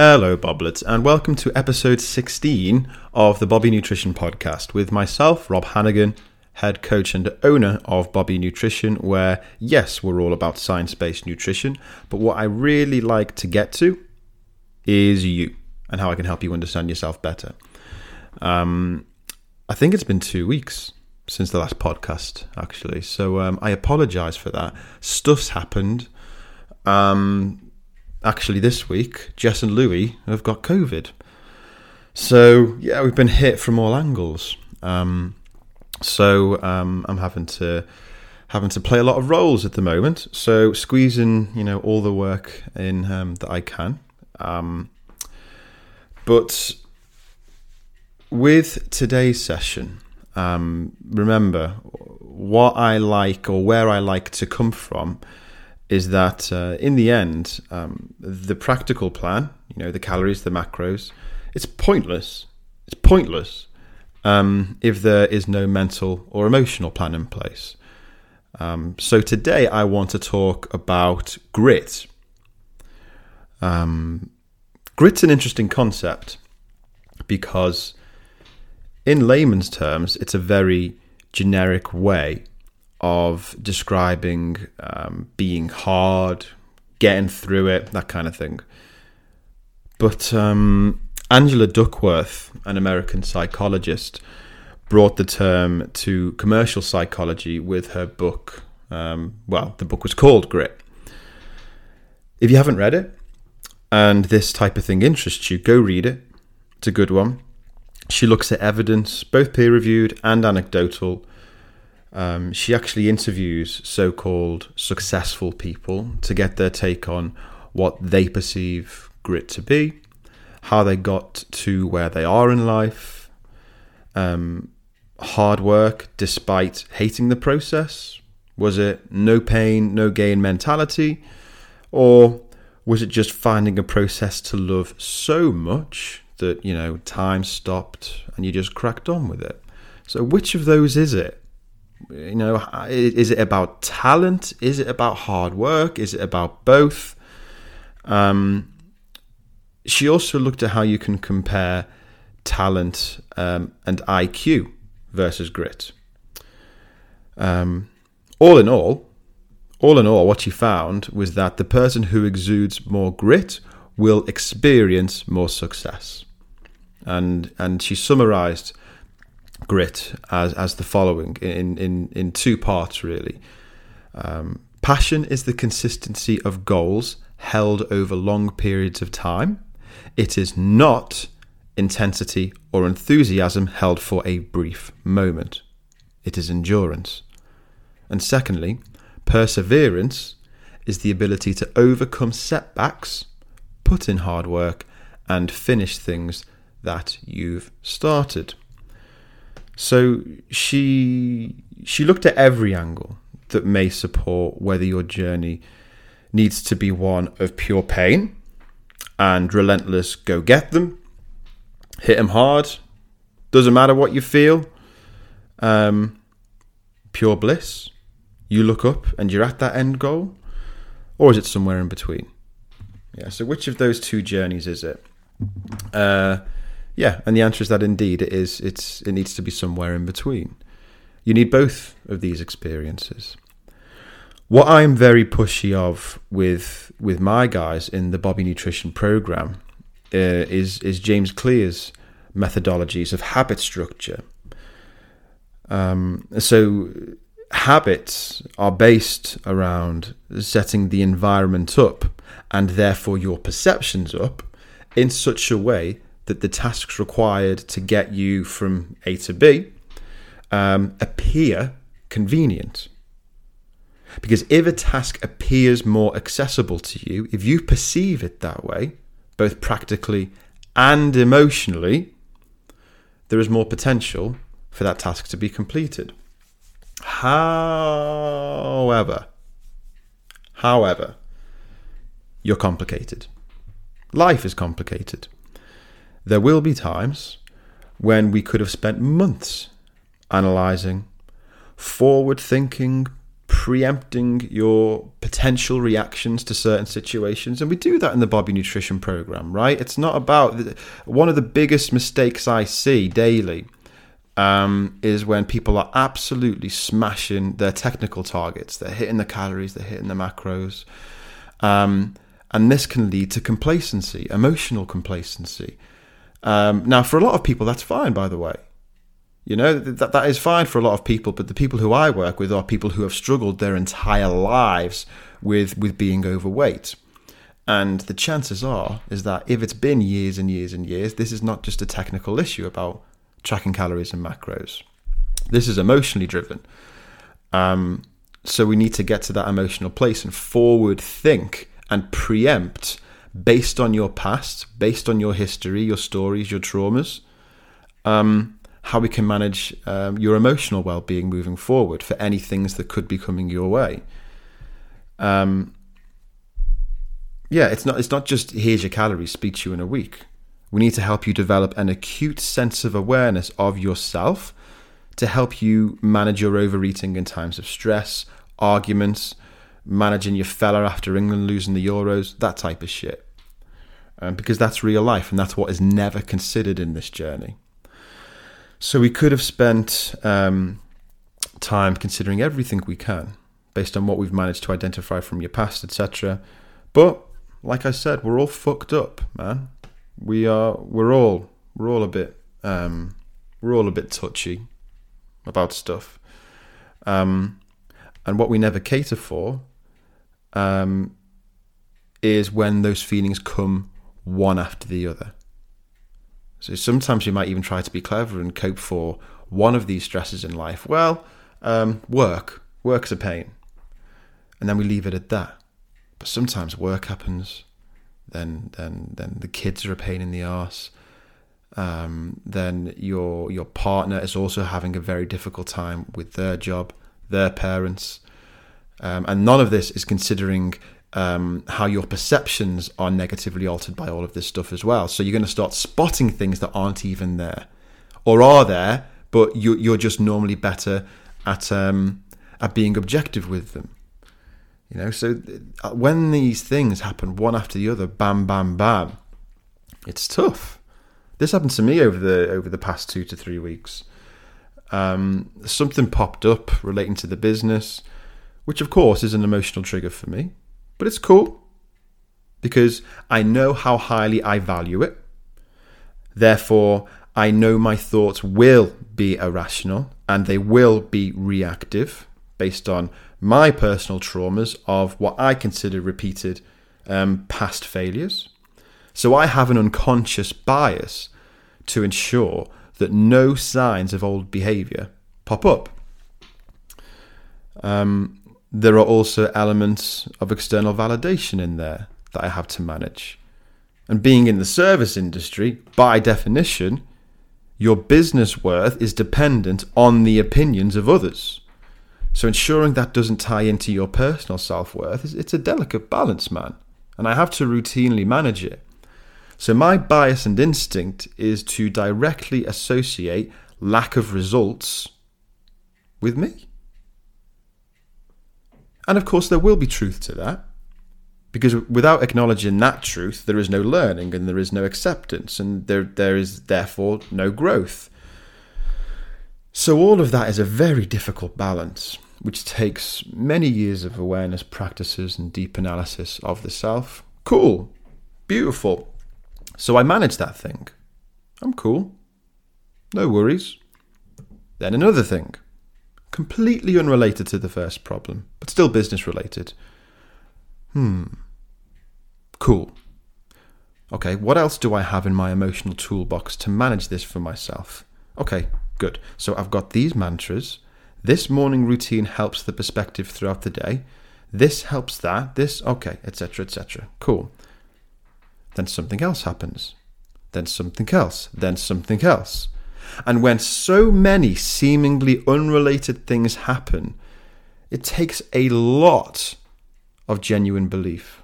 Hello, Boblets, and welcome to episode 16 of the Bobby Nutrition Podcast with myself, Rob Hannigan, head coach and owner of Bobby Nutrition, where, yes, we're all about science based nutrition, but what I really like to get to is you and how I can help you understand yourself better. Um, I think it's been two weeks since the last podcast, actually, so um, I apologize for that. Stuff's happened. Um, actually this week, Jess and Louis have got COVID. So yeah, we've been hit from all angles. Um, so um, I'm having to having to play a lot of roles at the moment. So squeezing, you know, all the work in um, that I can. Um, but with today's session, um, remember what I like or where I like to come from is that uh, in the end, um, the practical plan, you know, the calories, the macros, it's pointless. It's pointless um, if there is no mental or emotional plan in place. Um, so today I want to talk about grit. Um, grit's an interesting concept because, in layman's terms, it's a very generic way of describing um, being hard, getting through it, that kind of thing. But um, Angela Duckworth, an American psychologist, brought the term to commercial psychology with her book. Um, well, the book was called Grit. If you haven't read it and this type of thing interests you, go read it. It's a good one. She looks at evidence, both peer reviewed and anecdotal, um, she actually interviews so called successful people to get their take on what they perceive grit to be, how they got to where they are in life, um, hard work despite hating the process. Was it no pain, no gain mentality? Or was it just finding a process to love so much that, you know, time stopped and you just cracked on with it? So, which of those is it? You know, is it about talent? Is it about hard work? Is it about both? Um, she also looked at how you can compare talent um, and IQ versus grit. Um, all in all, all in all, what she found was that the person who exudes more grit will experience more success. And and she summarized grit as, as the following in, in, in two parts, really. Um, passion is the consistency of goals held over long periods of time. It is not intensity or enthusiasm held for a brief moment. It is endurance. And secondly, perseverance is the ability to overcome setbacks, put in hard work, and finish things that you've started. So she she looked at every angle that may support whether your journey needs to be one of pure pain and relentless go get them, hit them hard, doesn't matter what you feel, um, pure bliss. You look up and you're at that end goal, or is it somewhere in between? Yeah. So which of those two journeys is it? Uh, yeah, and the answer is that indeed it is. It's it needs to be somewhere in between. You need both of these experiences. What I'm very pushy of with with my guys in the Bobby Nutrition program uh, is is James Clear's methodologies of habit structure. Um, so habits are based around setting the environment up and therefore your perceptions up in such a way that the tasks required to get you from A to B um, appear convenient. Because if a task appears more accessible to you, if you perceive it that way, both practically and emotionally, there is more potential for that task to be completed. However, however, you're complicated. Life is complicated. There will be times when we could have spent months analysing, forward thinking, preempting your potential reactions to certain situations. And we do that in the Bobby Nutrition Program, right? It's not about one of the biggest mistakes I see daily um, is when people are absolutely smashing their technical targets. They're hitting the calories, they're hitting the macros. Um, and this can lead to complacency, emotional complacency. Um, now, for a lot of people, that's fine, by the way. You know, that, that is fine for a lot of people, but the people who I work with are people who have struggled their entire lives with, with being overweight. And the chances are is that if it's been years and years and years, this is not just a technical issue about tracking calories and macros. This is emotionally driven. Um, so we need to get to that emotional place and forward think and preempt based on your past, based on your history, your stories, your traumas. Um, how we can manage um, your emotional well-being moving forward for any things that could be coming your way. Um, yeah, it's not it's not just here's your calories, speak to you in a week. We need to help you develop an acute sense of awareness of yourself to help you manage your overeating in times of stress, arguments, managing your fella after England losing the Euros, that type of shit. Um, because that's real life and that's what is never considered in this journey. So we could have spent um, time considering everything we can based on what we've managed to identify from your past, etc. But like I said, we're all fucked up, man. We are. We're all. We're all a bit. Um, we're all a bit touchy about stuff. Um, and what we never cater for um, is when those feelings come one after the other. So sometimes you might even try to be clever and cope for one of these stresses in life. Well, um, work. Work's a pain. And then we leave it at that. But sometimes work happens. Then, then, then the kids are a pain in the ass. Um, then your your partner is also having a very difficult time with their job, their parents, um, and none of this is considering um, how your perceptions are negatively altered by all of this stuff as well. So you're going to start spotting things that aren't even there, or are there, but you, you're just normally better at um, at being objective with them. You know, so uh, when these things happen one after the other, bam, bam, bam, it's tough. This happened to me over the over the past two to three weeks. Um, something popped up relating to the business, which of course is an emotional trigger for me but it's cool because I know how highly I value it. Therefore, I know my thoughts will be irrational and they will be reactive based on my personal traumas of what I consider repeated um, past failures. So I have an unconscious bias to ensure that no signs of old behavior pop up. Um, there are also elements of external validation in there that I have to manage. And being in the service industry, by definition, your business worth is dependent on the opinions of others. So ensuring that doesn't tie into your personal self worth, is it's a delicate balance, man. And I have to routinely manage it. So my bias and instinct is to directly associate lack of results with me. And of course, there will be truth to that. Because without acknowledging that truth, there is no learning and there is no acceptance, and there, there is therefore no growth. So, all of that is a very difficult balance, which takes many years of awareness practices and deep analysis of the self. Cool, beautiful. So, I manage that thing. I'm cool. No worries. Then another thing completely unrelated to the first problem, but still business related. Hmm. Cool. Okay, what else do I have in my emotional toolbox to manage this for myself? Okay, good. So I've got these mantras. This morning routine helps the perspective throughout the day. This helps that. This, okay, etc., etc. Cool. Then something else happens. Then something else. Then something else. And when so many seemingly unrelated things happen, it takes a lot of genuine belief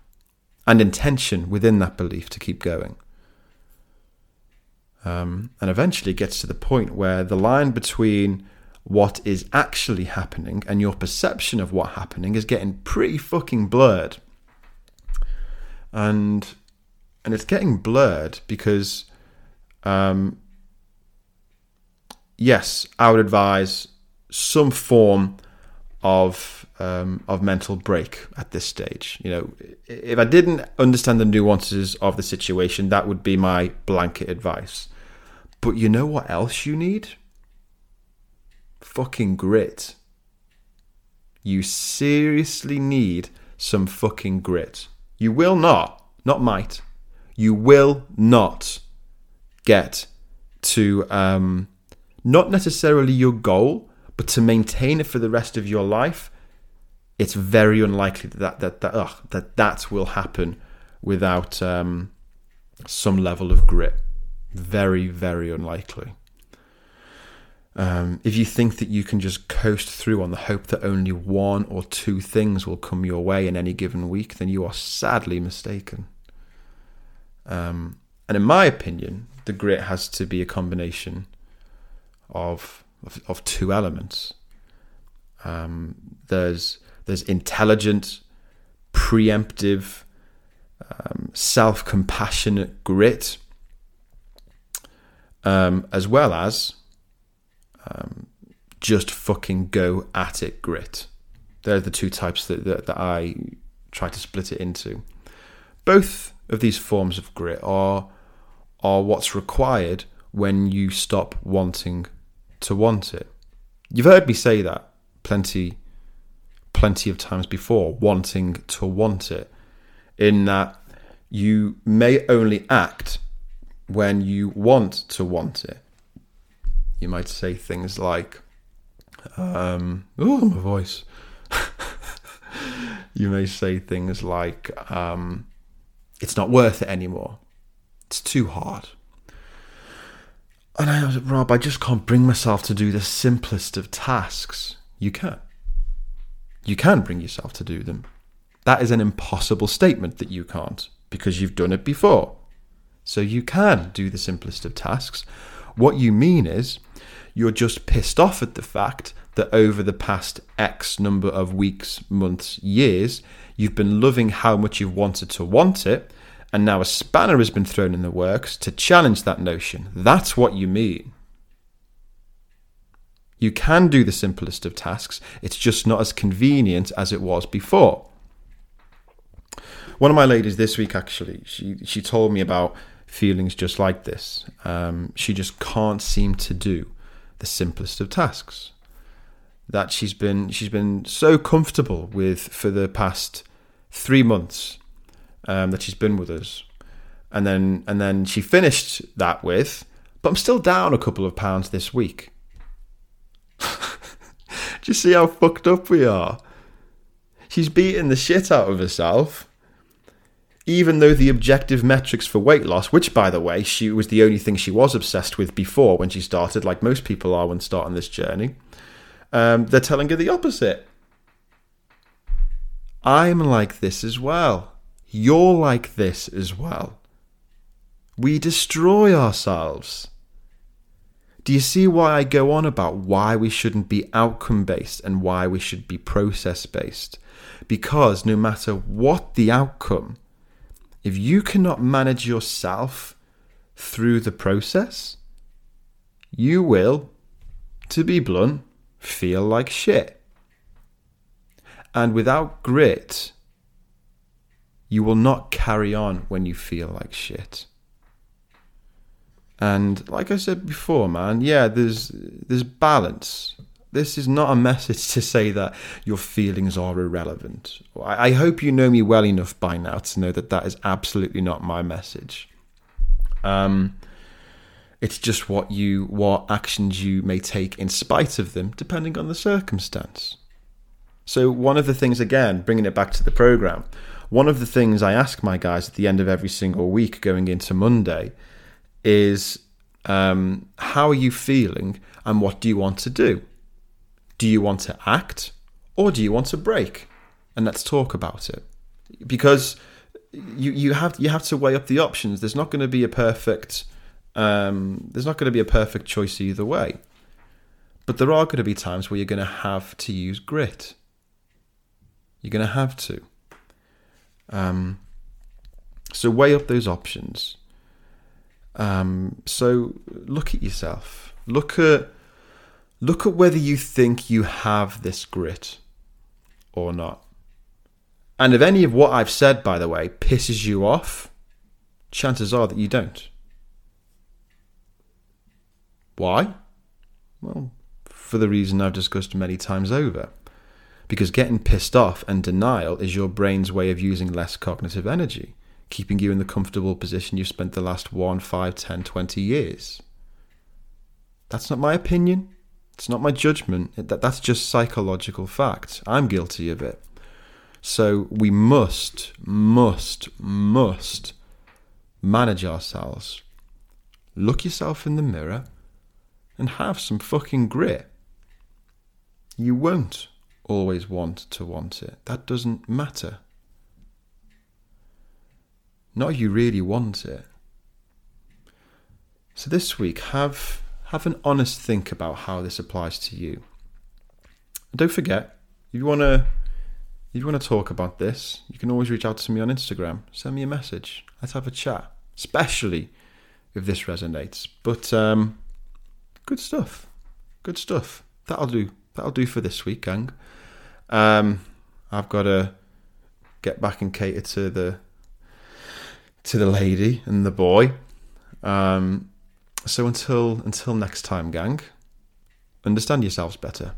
and intention within that belief to keep going. Um, and eventually it gets to the point where the line between what is actually happening and your perception of what happening is getting pretty fucking blurred. And and it's getting blurred because um, yes, I would advise some form of um, of mental break at this stage. You know, if I didn't understand the nuances of the situation, that would be my blanket advice. But you know what else you need? Fucking grit. You seriously need some fucking grit. You will not, not might, you will not get to um, not necessarily your goal, but to maintain it for the rest of your life, it's very unlikely that that that ugh, that, that will happen without um, some level of grit. Very, very unlikely. Um, if you think that you can just coast through on the hope that only one or two things will come your way in any given week, then you are sadly mistaken. Um, and in my opinion, the grit has to be a combination of of, of two elements. Um, there's there's intelligent, preemptive, um, self compassionate grit, um, as well as um, just fucking go at it grit. They're the two types that, that, that I try to split it into. Both of these forms of grit are are what's required when you stop wanting to want it. You've heard me say that plenty plenty of times before, wanting to want it, in that you may only act when you want to want it. You might say things like, um, oh, my voice. you may say things like, um, it's not worth it anymore. It's too hard. And I was Rob, I just can't bring myself to do the simplest of tasks. You can. You can bring yourself to do them. That is an impossible statement that you can't, because you've done it before. So you can do the simplest of tasks. What you mean is, you're just pissed off at the fact that over the past X number of weeks, months, years, you've been loving how much you've wanted to want it, and now a spanner has been thrown in the works to challenge that notion. That's what you mean. You can do the simplest of tasks, it's just not as convenient as it was before. One of my ladies this week actually, she, she told me about feelings just like this. Um, she just can't seem to do the simplest of tasks that she's been she's been so comfortable with for the past three months um, that she's been with us, and then and then she finished that with, but I'm still down a couple of pounds this week. Do you see how fucked up we are? She's beating the shit out of herself. Even though the objective metrics for weight loss, which by the way, she was the only thing she was obsessed with before when she started, like most people are when starting this journey, um, they're telling her the opposite. I'm like this as well. You're like this as well. We destroy ourselves. Do you see why I go on about why we shouldn't be outcome based and why we should be process based? Because no matter what the outcome, if you cannot manage yourself through the process, you will, to be blunt, feel like shit. And without grit, you will not carry on when you feel like shit. And like I said before, man, yeah, there's there's balance. This is not a message to say that your feelings are irrelevant. I, I hope you know me well enough by now to know that that is absolutely not my message. Um, it's just what you, what actions you may take in spite of them, depending on the circumstance. So, one of the things, again, bringing it back to the program, one of the things I ask my guys at the end of every single week going into Monday is um, how are you feeling and what do you want to do? Do you want to act or do you want to break? And let's talk about it. Because you, you have you have to weigh up the options. There's not going to be a perfect um, there's not going to be a perfect choice either way. But there are going to be times where you're going to have to use grit. You're going to have to. Um, so weigh up those options. Um, so look at yourself. Look at look at whether you think you have this grit or not. And if any of what I've said, by the way, pisses you off, chances are that you don't. Why? Well, for the reason I've discussed many times over. Because getting pissed off and denial is your brain's way of using less cognitive energy, keeping you in the comfortable position you've spent the last 1, 5, 10, 20 years. That's not my opinion. It's not my judgment. That, that's just psychological fact. I'm guilty of it. So we must, must, must manage ourselves. Look yourself in the mirror and have some fucking grit. You won't always want to want it. That doesn't matter. Not if you really want it. So this week, have have an honest think about how this applies to you. And don't forget, if you want to if you want to talk about this, you can always reach out to me on Instagram. Send me a message. Let's have a chat, especially if this resonates. But um, good stuff. Good stuff. That'll do. That'll do for this week, gang. Um, I've got to get back and cater to the to the lady and the boy. Um, so until until next time, gang. Understand yourselves better.